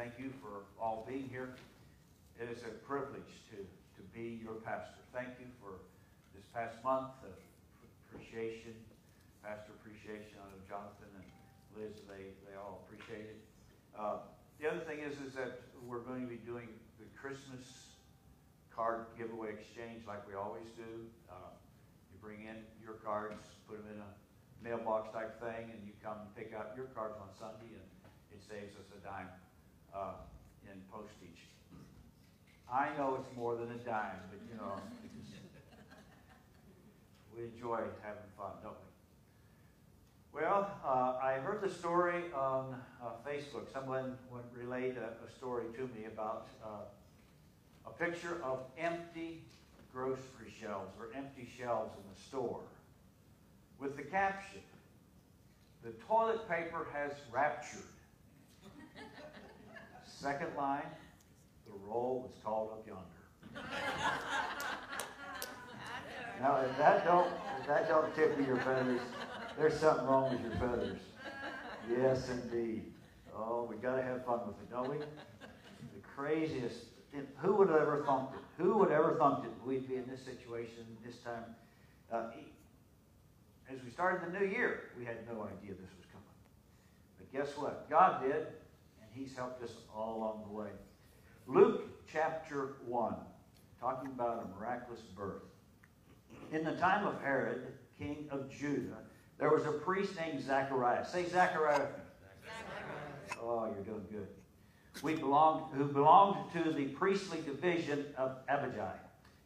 thank you for all being here. It is a privilege to, to be your pastor. Thank you for this past month of appreciation, pastor appreciation. I know Jonathan and Liz, they, they all appreciate it. Uh, the other thing is, is that we're going to be doing the Christmas card giveaway exchange like we always do. Uh, you bring in your cards, put them in a mailbox type thing, and you come pick out your cards on Sunday, and it saves us a dime uh, in postage. I know it's more than a dime, but you know, we enjoy having fun, don't we? Well, uh, I heard the story on uh, Facebook. Someone relayed a, a, story to me about uh, a picture of empty grocery shelves or empty shelves in the store with the caption, the toilet paper has raptured. Second line, the roll is called up yonder. now, if that don't, if that don't tickle your feathers, there's something wrong with your feathers. Yes, indeed. Oh, we got to have fun with it, don't we? The craziest. Who would have ever thought it? Who would ever thought it? we'd be in this situation this time? Uh, as we started the new year, we had no idea this was coming. But guess what? God did, He's helped us all along the way. Luke chapter 1, talking about a miraculous birth. In the time of Herod, king of Judah, there was a priest named Zachariah. Say Zachariah. Zachariah. Oh, you're doing good. We belonged, who belonged to the priestly division of Abijah.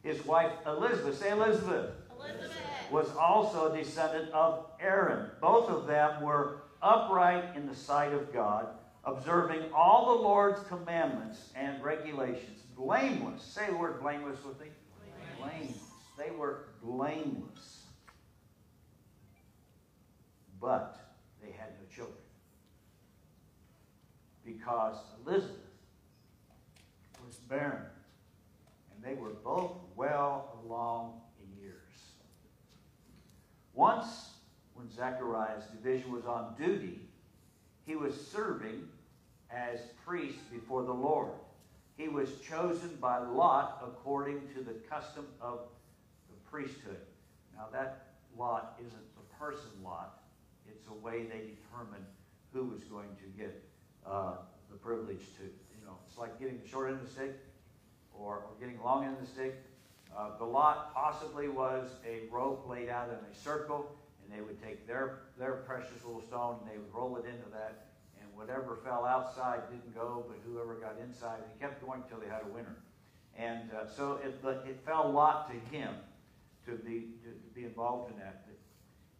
His wife Elizabeth. Say Elizabeth. Elizabeth. Was also a descendant of Aaron. Both of them were upright in the sight of God observing all the Lord's commandments and regulations, blameless. Say the word blameless with me. Blameless. They were blameless. But they had no children. Because Elizabeth was barren. And they were both well along in years. Once, when Zechariah's division was on duty, he was serving as priest before the Lord. He was chosen by lot according to the custom of the priesthood. Now, that lot isn't a person lot, it's a way they determine who was going to get uh, the privilege to, you know, it's like getting the short end of the stick or, or getting the long end of the stick. Uh, the lot possibly was a rope laid out in a circle, and they would take their, their precious little stone and they would roll it into that whatever fell outside didn't go, but whoever got inside, he kept going until they had a winner. And uh, so it, it fell a lot to him to be, to, to be involved in that.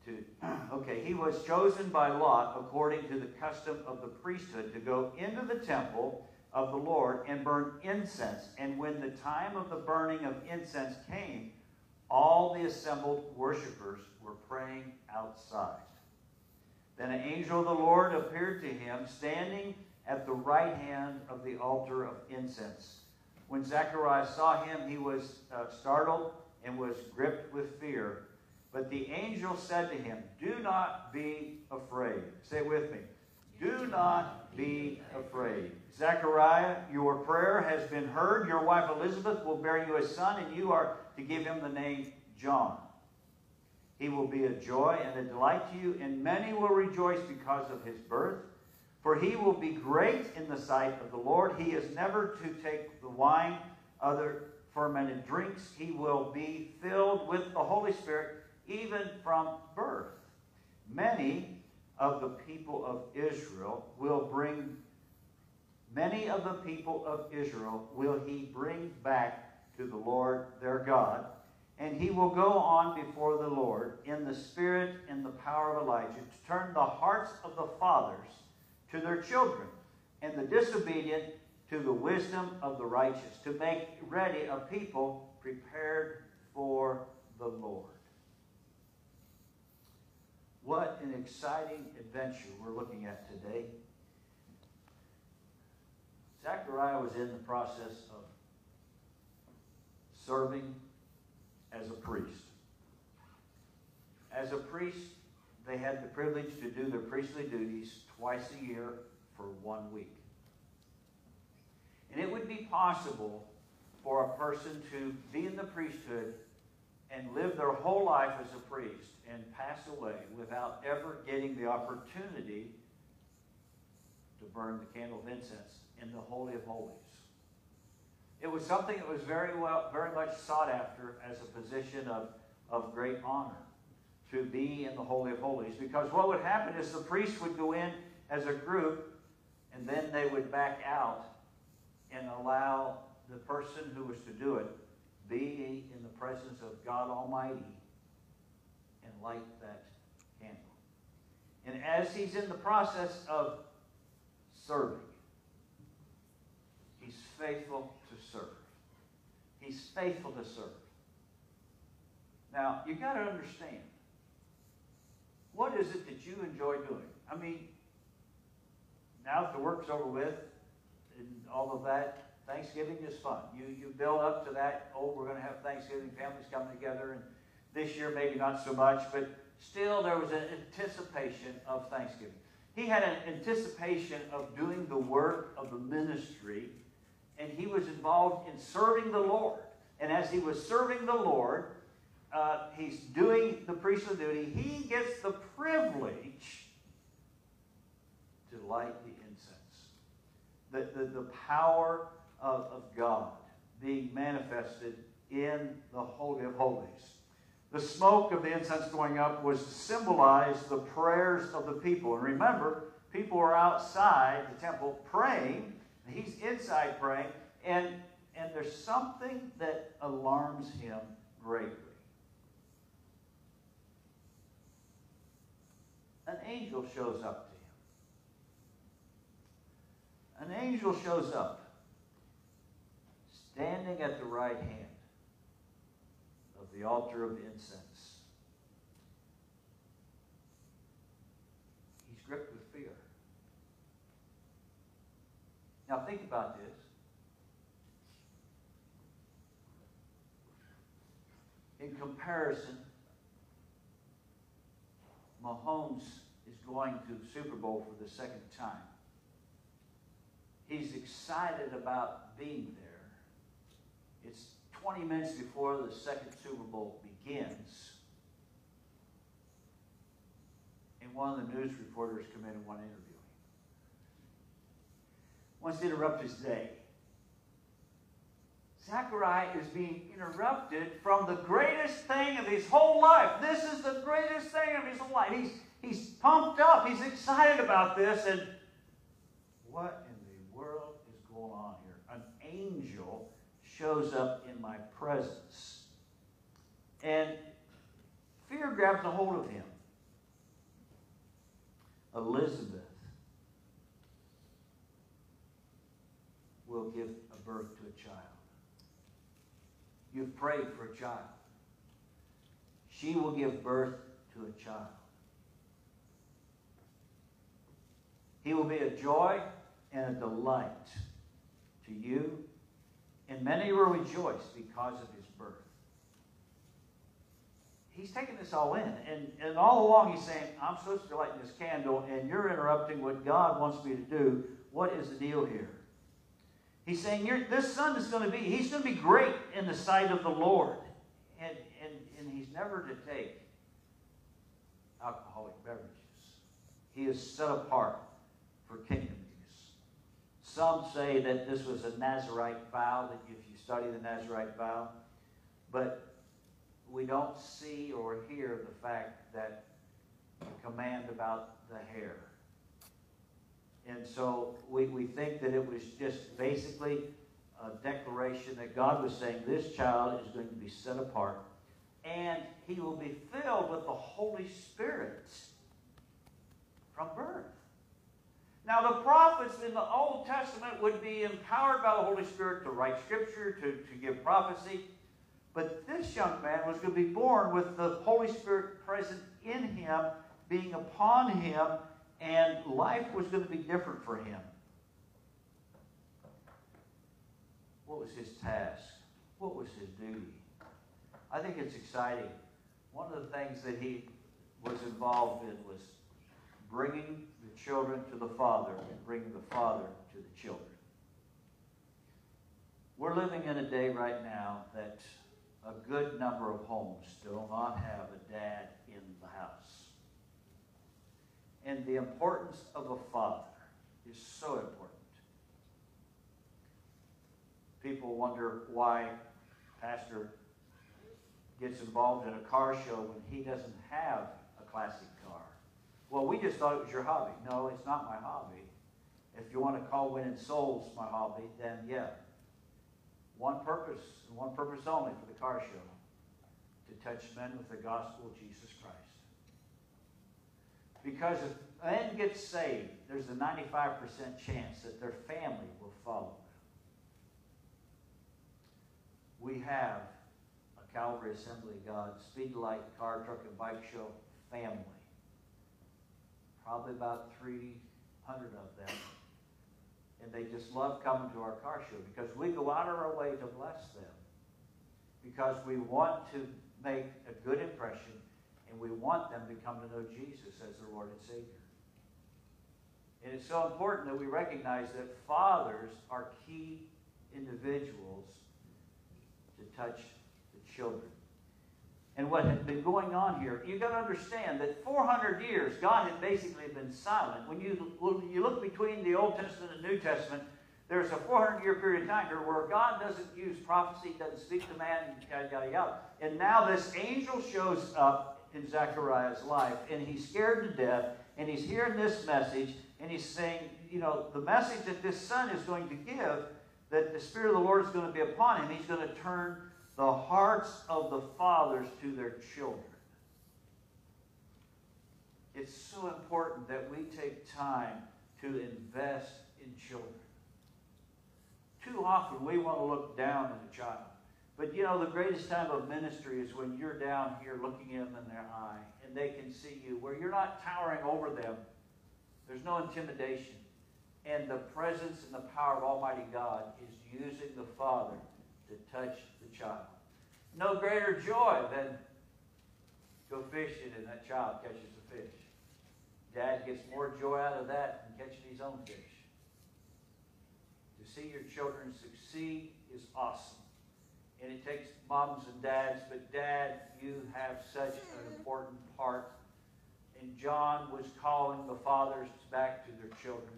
To, okay, he was chosen by Lot according to the custom of the priesthood to go into the temple of the Lord and burn incense. And when the time of the burning of incense came, all the assembled worshippers were praying outside. Then an angel of the Lord appeared to him, standing at the right hand of the altar of incense. When Zechariah saw him, he was uh, startled and was gripped with fear. But the angel said to him, Do not be afraid. Say with me. Do not be afraid. Zechariah, your prayer has been heard. Your wife Elizabeth will bear you a son, and you are to give him the name John. He will be a joy and a delight to you, and many will rejoice because of his birth. For he will be great in the sight of the Lord. He is never to take the wine, other fermented drinks. He will be filled with the Holy Spirit even from birth. Many of the people of Israel will bring, many of the people of Israel will he bring back to the Lord their God and he will go on before the Lord in the spirit and the power of Elijah to turn the hearts of the fathers to their children and the disobedient to the wisdom of the righteous, to make ready a people prepared for the Lord. What an exciting adventure we're looking at today. Zechariah was in the process of serving as a priest. As a priest, they had the privilege to do their priestly duties twice a year for one week. And it would be possible for a person to be in the priesthood and live their whole life as a priest and pass away without ever getting the opportunity to burn the candle of incense in the Holy of Holies. It was something that was very well, very much sought after as a position of, of great honor to be in the Holy of Holies. Because what would happen is the priests would go in as a group and then they would back out and allow the person who was to do it be in the presence of God Almighty and light that candle. And as he's in the process of serving, he's faithful. He's faithful to serve. Now, you've got to understand what is it that you enjoy doing? I mean, now that the work's over with and all of that, Thanksgiving is fun. You, you build up to that, oh, we're going to have Thanksgiving, families coming together, and this year maybe not so much, but still there was an anticipation of Thanksgiving. He had an anticipation of doing the work of the ministry, and he was involved in serving the Lord. And as he was serving the Lord, uh, he's doing the priestly duty. He gets the privilege to light the incense. The, the, the power of, of God being manifested in the Holy of Holies. The smoke of the incense going up was to symbolize the prayers of the people. And remember, people are outside the temple praying, he's inside praying, and, and there's something that alarms him greatly. An angel shows up to him. An angel shows up standing at the right hand of the altar of incense. He's gripped with fear. Now think about this. In comparison, Mahomes is going to the Super Bowl for the second time. He's excited about being there. It's 20 minutes before the second Super Bowl begins. And one of the news reporters come in and want to interview. Wants to interrupt his day. Zechariah is being interrupted from the greatest thing of his whole life. This is the greatest thing of his whole life. He's, he's pumped up. He's excited about this. And what in the world is going on here? An angel shows up in my presence. And fear grabs a hold of him. Elizabeth will give a birth to a child. You've prayed for a child. She will give birth to a child. He will be a joy and a delight to you and many will rejoice because of his birth. He's taking this all in. And, and all along he's saying, I'm supposed to be light this candle, and you're interrupting what God wants me to do. What is the deal here? He's saying, this son is going to be, he's going to be great in the sight of the Lord. And, and, and he's never to take alcoholic beverages. He is set apart for kingdom use. some say that this was a Nazarite vow, that if you study the Nazarite vow, but we don't see or hear the fact that the command about the hair. And so we, we think that it was just basically a declaration that God was saying this child is going to be set apart and he will be filled with the Holy Spirit from birth. Now, the prophets in the Old Testament would be empowered by the Holy Spirit to write scripture, to, to give prophecy. But this young man was going to be born with the Holy Spirit present in him, being upon him, and life was going to be different for him. What was his task? What was his duty? I think it's exciting. One of the things that he was involved in was bringing the children to the Father and bringing the Father to the children. We're living in a day right now that a good number of homes do not have a dad in the house. And the importance of a father is so important. People wonder why Pastor gets involved in a car show when he doesn't have a classic car. Well, we just thought it was your hobby. No, it's not my hobby. If you want to call winning souls my hobby, then yeah. One purpose, and one purpose only for the car show to touch men with the gospel of Jesus Christ. Because if men get saved, there's a 95% chance that their family will follow them. We have a Calvary Assembly God, Speed Light, Car, Truck, and Bike Show family. Probably about 300 of them and they just love coming to our car show because we go out of our way to bless them because we want to make a good impression and we want them to come to know Jesus as their Lord and Savior. And it's so important that we recognize that fathers are key individuals to touch the children and what had been going on here. You've got to understand that 400 years, God had basically been silent. When you, when you look between the Old Testament and New Testament, there's a 400 year period of time here where God doesn't use prophecy, doesn't speak to man, yada, yada, yada. And now this angel shows up in Zechariah's life, and he's scared to death, and he's hearing this message, and he's saying, you know, the message that this son is going to give, that the Spirit of the Lord is going to be upon him, he's going to turn the hearts of the fathers to their children. It's so important that we take time to invest in children. Too often we want to look down at a child. But you know, the greatest time of ministry is when you're down here looking them in their eye and they can see you, where you're not towering over them. There's no intimidation. And the presence and the power of Almighty God is using the Father to touch the child. No greater joy than go fishing and that child catches a fish. Dad gets more joy out of that than catching his own fish. To see your children succeed is awesome. And it takes moms and dads, but dad, you have such an important part. And John was calling the fathers back to their children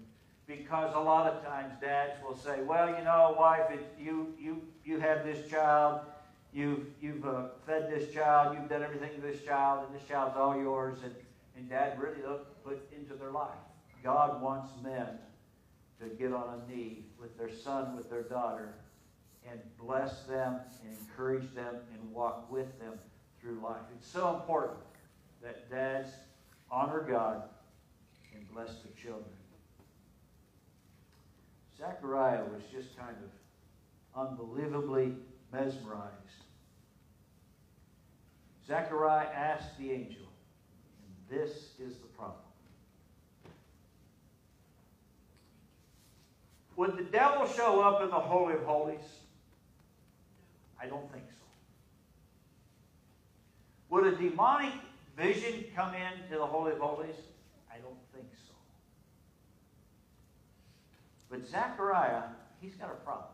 because a lot of times dads will say, well, you know, wife, it, you, you, you have this child, you've, you've uh, fed this child, you've done everything to this child, and this child's all yours, and, and dad really put into their life. God wants men to get on a knee with their son, with their daughter, and bless them and encourage them and walk with them through life. It's so important that dads honor God and bless their children. Zechariah was just kind of unbelievably mesmerized. Zechariah asked the angel, and this is the problem. Would the devil show up in the Holy of Holies? I don't think so. Would a demonic vision come into the Holy of Holies? I don't think so. But Zechariah, he's got a problem.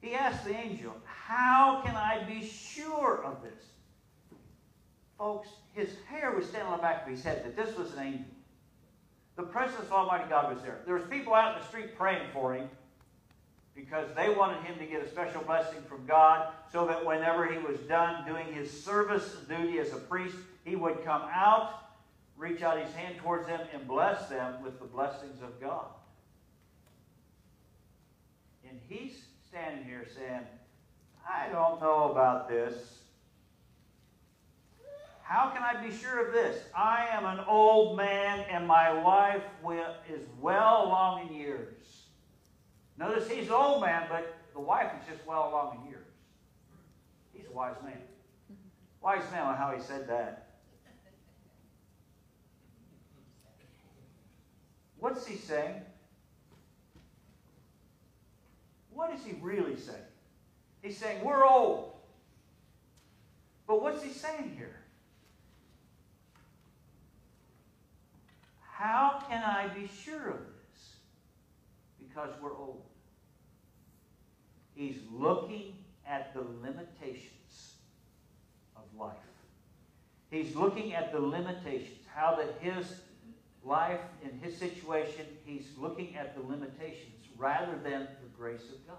He asked the angel, How can I be sure of this? Folks, his hair was standing on the back of his head that this was an angel. The presence of Almighty God was there. There was people out in the street praying for him because they wanted him to get a special blessing from God so that whenever he was done doing his service duty as a priest, he would come out, reach out his hand towards them, and bless them with the blessings of God. And he's standing here saying, I don't know about this. How can I be sure of this? I am an old man and my wife is well along in years. Notice he's an old man, but the wife is just well along in years. He's a wise man. Wise man on how he said that. What's he saying? What is he really saying? He's saying, We're old. But what's he saying here? How can I be sure of this? Because we're old. He's looking at the limitations of life. He's looking at the limitations, how that his life, in his situation, he's looking at the limitations rather than the grace of God.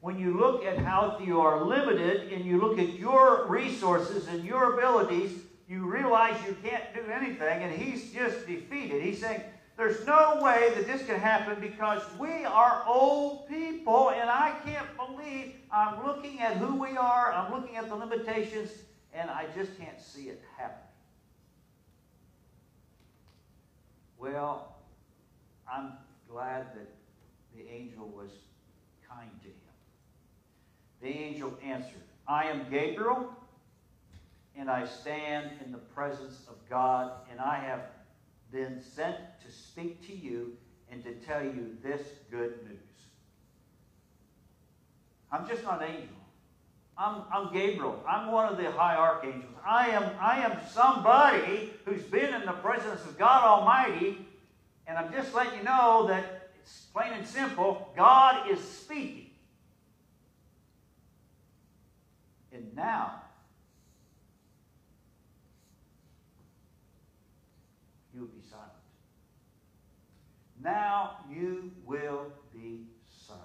When you look at how you are limited and you look at your resources and your abilities, you realize you can't do anything, and he's just defeated. He's saying, There's no way that this can happen because we are old people, and I can't believe I'm looking at who we are, I'm looking at the limitations, and I just can't see it happening. Well, I'm glad that the angel was kind to him. The angel answered, I am Gabriel, and I stand in the presence of God, and I have been sent to speak to you and to tell you this good news. I'm just not an angel. I'm, I'm Gabriel. I'm one of the high archangels. I am, I am somebody who's been in the presence of God Almighty, and I'm just letting you know that it's plain and simple God is speaking. And now, you will be silent. Now you will be silent.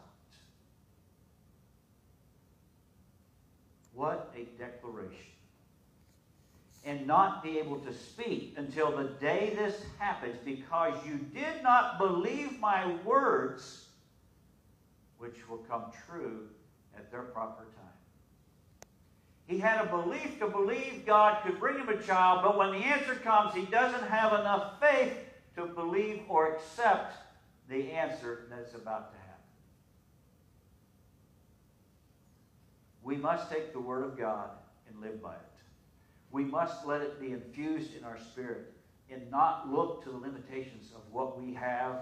What a declaration. And not be able to speak until the day this happens because you did not believe my words, which will come true at their proper time. He had a belief to believe God could bring him a child, but when the answer comes, he doesn't have enough faith to believe or accept the answer that's about to happen. We must take the Word of God and live by it. We must let it be infused in our spirit and not look to the limitations of what we have,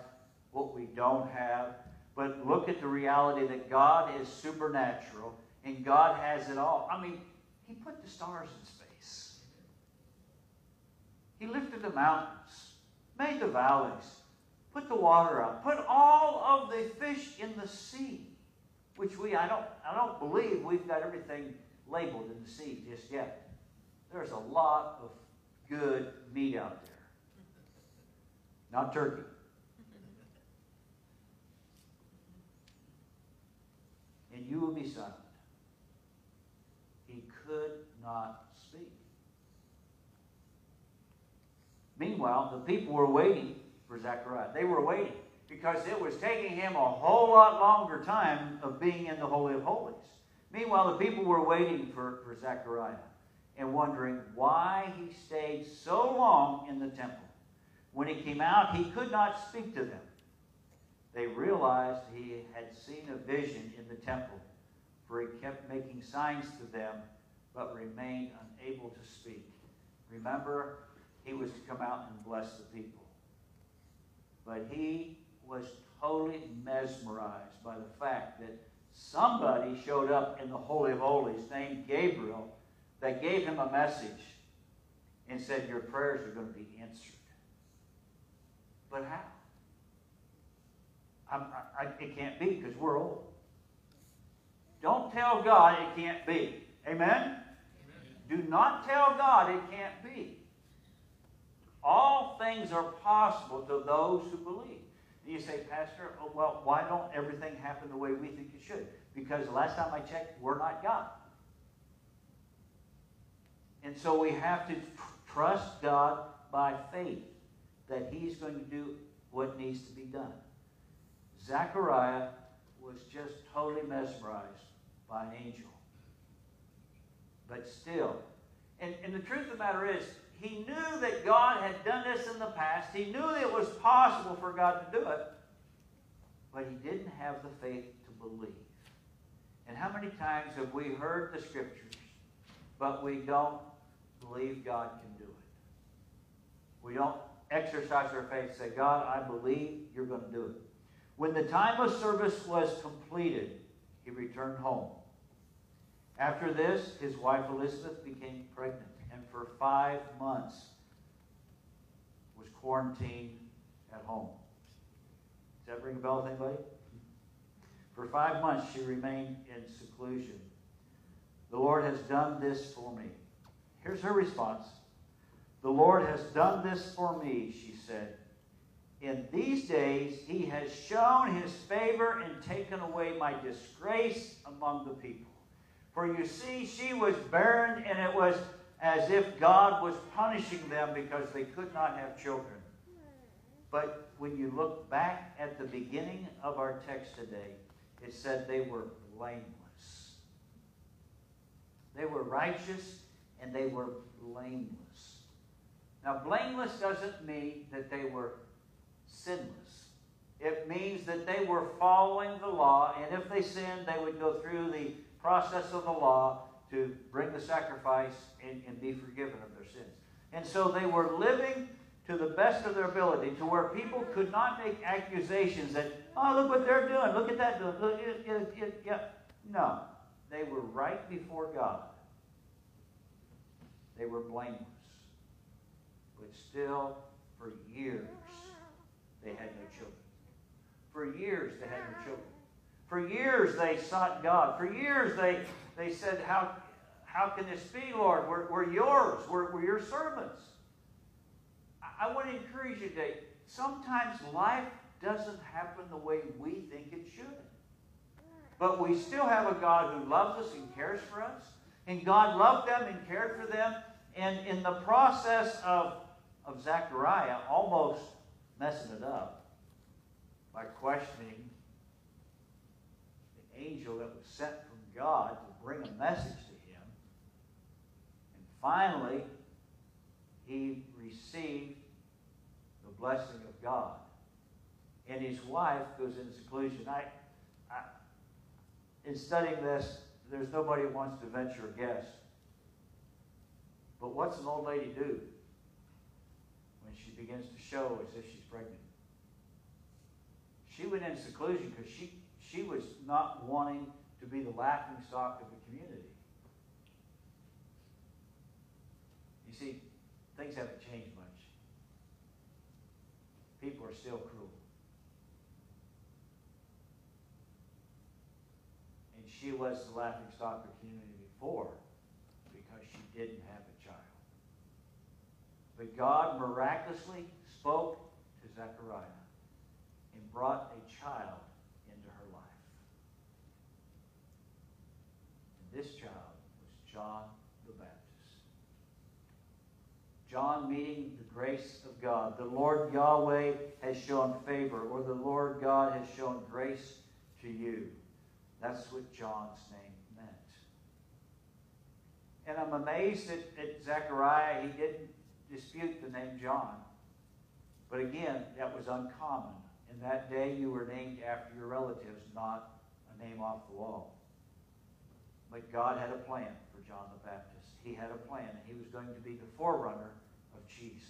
what we don't have, but look at the reality that God is supernatural and God has it all. I mean, he put the stars in space. He lifted the mountains, made the valleys, put the water up, put all of the fish in the sea, which we I don't I don't believe we've got everything labeled in the sea just yet. There's a lot of good meat out there. Not turkey. And you will be silent He could not speak. Meanwhile, the people were waiting for Zechariah. They were waiting because it was taking him a whole lot longer time of being in the Holy of Holies. Meanwhile, the people were waiting for, for Zechariah and wondering why he stayed so long in the temple. When he came out, he could not speak to them. They realized he had seen a vision in the temple, for he kept making signs to them but remained unable to speak. Remember, he was to come out and bless the people. But he was totally mesmerized by the fact that somebody showed up in the Holy of Holies named Gabriel that gave him a message and said, Your prayers are going to be answered. But how? I, I, it can't be because we're old. Don't tell God it can't be. Amen? Do not tell God it can't be. All things are possible to those who believe. You say, Pastor, oh, well, why don't everything happen the way we think it should? Because last time I checked, we're not God. And so we have to trust God by faith that He's going to do what needs to be done. Zechariah was just totally mesmerized by an angel. But still, and, and the truth of the matter is, he knew that God had done this in the past. He knew it was possible for God to do it. But he didn't have the faith to believe. And how many times have we heard the scriptures, but we don't believe God can do it? We don't exercise our faith, say, God, I believe you're going to do it. When the time of service was completed, he returned home. After this, his wife Elizabeth became pregnant, for five months was quarantined at home. Does that ring a bell with anybody? For five months she remained in seclusion. The Lord has done this for me. Here's her response The Lord has done this for me, she said. In these days he has shown his favor and taken away my disgrace among the people. For you see, she was barren, and it was as if God was punishing them because they could not have children. But when you look back at the beginning of our text today, it said they were blameless. They were righteous and they were blameless. Now, blameless doesn't mean that they were sinless. It means that they were following the law, and if they sinned, they would go through the process of the law to bring the sacrifice and, and be forgiven of their sins. And so they were living to the best of their ability to where people could not make accusations that, oh, look what they're doing, look at that. Look, it, it, it, yeah. No, they were right before God. They were blameless. But still, for years, they had no children. For years, they had no children. For years, they sought God. For years, they, they said, how, how can this be, Lord? We're, we're yours. We're, we're your servants. I, I want to encourage you today. Sometimes life doesn't happen the way we think it should. But we still have a God who loves us and cares for us. And God loved them and cared for them. And in the process of, of Zechariah almost messing it up by questioning the angel that was sent from God to bring a message to finally, he received the blessing of God. And his wife goes into seclusion. I, I, in studying this, there's nobody who wants to venture a guess. But what's an old lady do when she begins to show as if she's pregnant? She went in seclusion because she, she was not wanting to be the laughing stock of the community. You see, things haven't changed much. People are still cruel. And she was the laughing stock of the community before because she didn't have a child. but God miraculously spoke to Zechariah and brought a child into her life. And this child was John. John meeting the grace of God. The Lord Yahweh has shown favor, or the Lord God has shown grace to you. That's what John's name meant. And I'm amazed at, at Zechariah. He didn't dispute the name John. But again, that was uncommon. In that day, you were named after your relatives, not a name off the wall. But God had a plan for John the Baptist. He had a plan, and he was going to be the forerunner Jesus.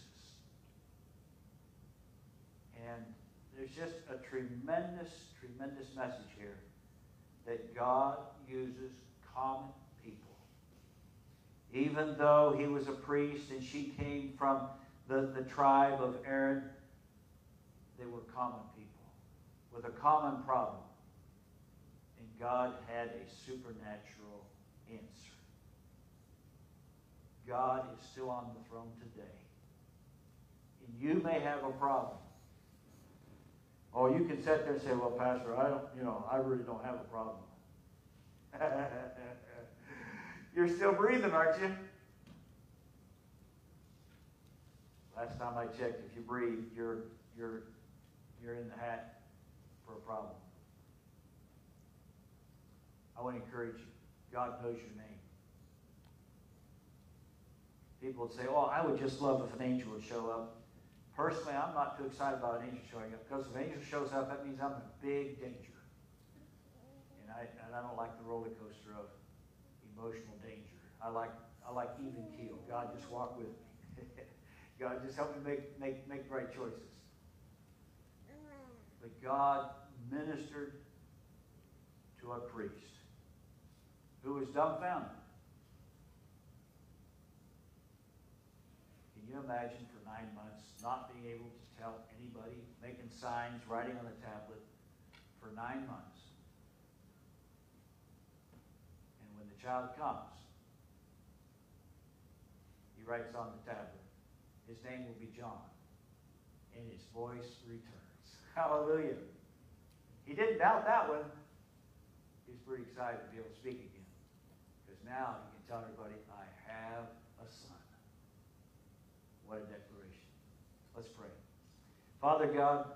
And there's just a tremendous, tremendous message here that God uses common people. even though he was a priest and she came from the, the tribe of Aaron, they were common people with a common problem. And God had a supernatural answer. God is still on the throne today. You may have a problem. Or you can sit there and say, well, Pastor, I don't, you know, I really don't have a problem. You're still breathing, aren't you? Last time I checked, if you breathe, you're, you're, you're in the hat for a problem. I want to encourage you. God knows your name. People would say, oh, I would just love if an angel would show up. Personally, I'm not too excited about an angel showing up because if an angel shows up, that means I'm in big danger. And I, and I don't like the roller coaster of emotional danger. I like I like even keel. God, just walk with me. God, just help me make, make, make right choices. But God ministered to a priest who was dumbfounded. you imagine for nine months not being able to tell anybody, making signs, writing on the tablet for nine months? And when the child comes, he writes on the tablet, his name will be John, and his voice returns. Hallelujah. He didn't doubt that one. He's pretty excited to be able to speak again. Because now he can tell everybody, I have what a declaration. Let's pray. Father God,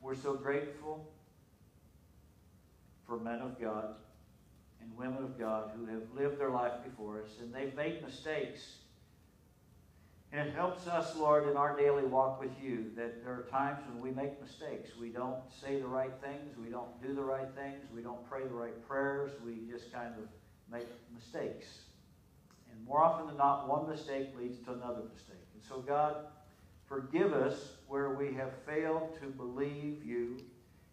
we're so grateful for men of God and women of God who have lived their life before us and they've made mistakes. And it helps us, Lord, in our daily walk with you that there are times when we make mistakes. We don't say the right things. We don't do the right things. We don't pray the right prayers. We just kind of make mistakes. And more often than not, one mistake leads to another mistake. And so, God, forgive us where we have failed to believe you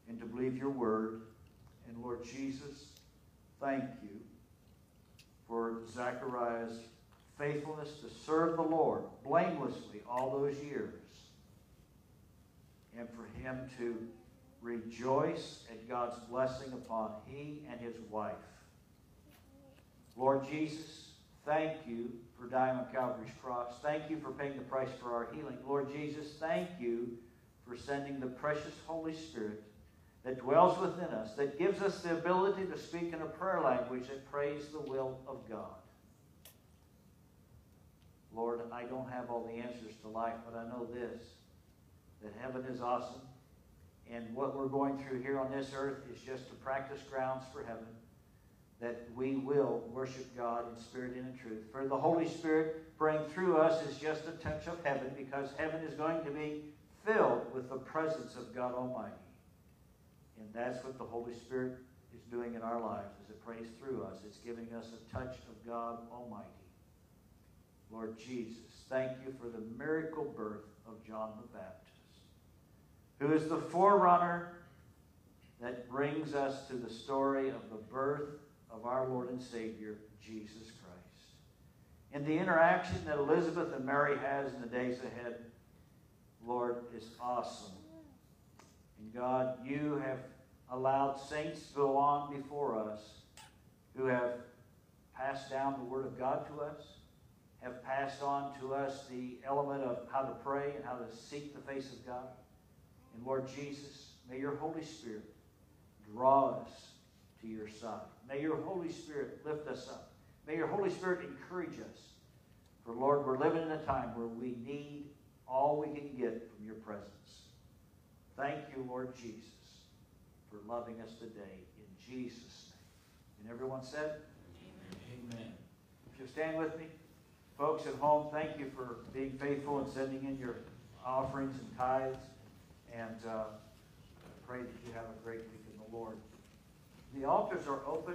and to believe your word. And Lord Jesus, thank you for Zechariah's faithfulness to serve the Lord blamelessly all those years. And for him to rejoice at God's blessing upon he and his wife. Lord Jesus, thank you for dying on Calvary's cross. Thank you for paying the price for our healing. Lord Jesus, thank you for sending the precious Holy Spirit that dwells within us, that gives us the ability to speak in a prayer language that prays the will of God. Lord, I don't have all the answers to life, but I know this that heaven is awesome. And what we're going through here on this earth is just a practice grounds for heaven. That we will worship God in spirit and in truth. For the Holy Spirit praying through us is just a touch of heaven because heaven is going to be filled with the presence of God Almighty. And that's what the Holy Spirit is doing in our lives as it prays through us. It's giving us a touch of God Almighty. Lord Jesus, thank you for the miracle birth of John the Baptist, who is the forerunner that brings us to the story of the birth of our Lord and Savior, Jesus Christ. And the interaction that Elizabeth and Mary has in the days ahead, Lord, is awesome. And God, you have allowed saints to go on before us who have passed down the Word of God to us have passed on to us the element of how to pray and how to seek the face of God. And Lord Jesus, may your Holy Spirit draw us to your side. May your Holy Spirit lift us up. May your Holy Spirit encourage us. For Lord, we're living in a time where we need all we can get from your presence. Thank you, Lord Jesus, for loving us today. In Jesus' name. And everyone said, Amen. Amen. If you'll stand with me. Folks at home, thank you for being faithful and sending in your offerings and tithes. And uh, I pray that you have a great week in the Lord. The altars are open.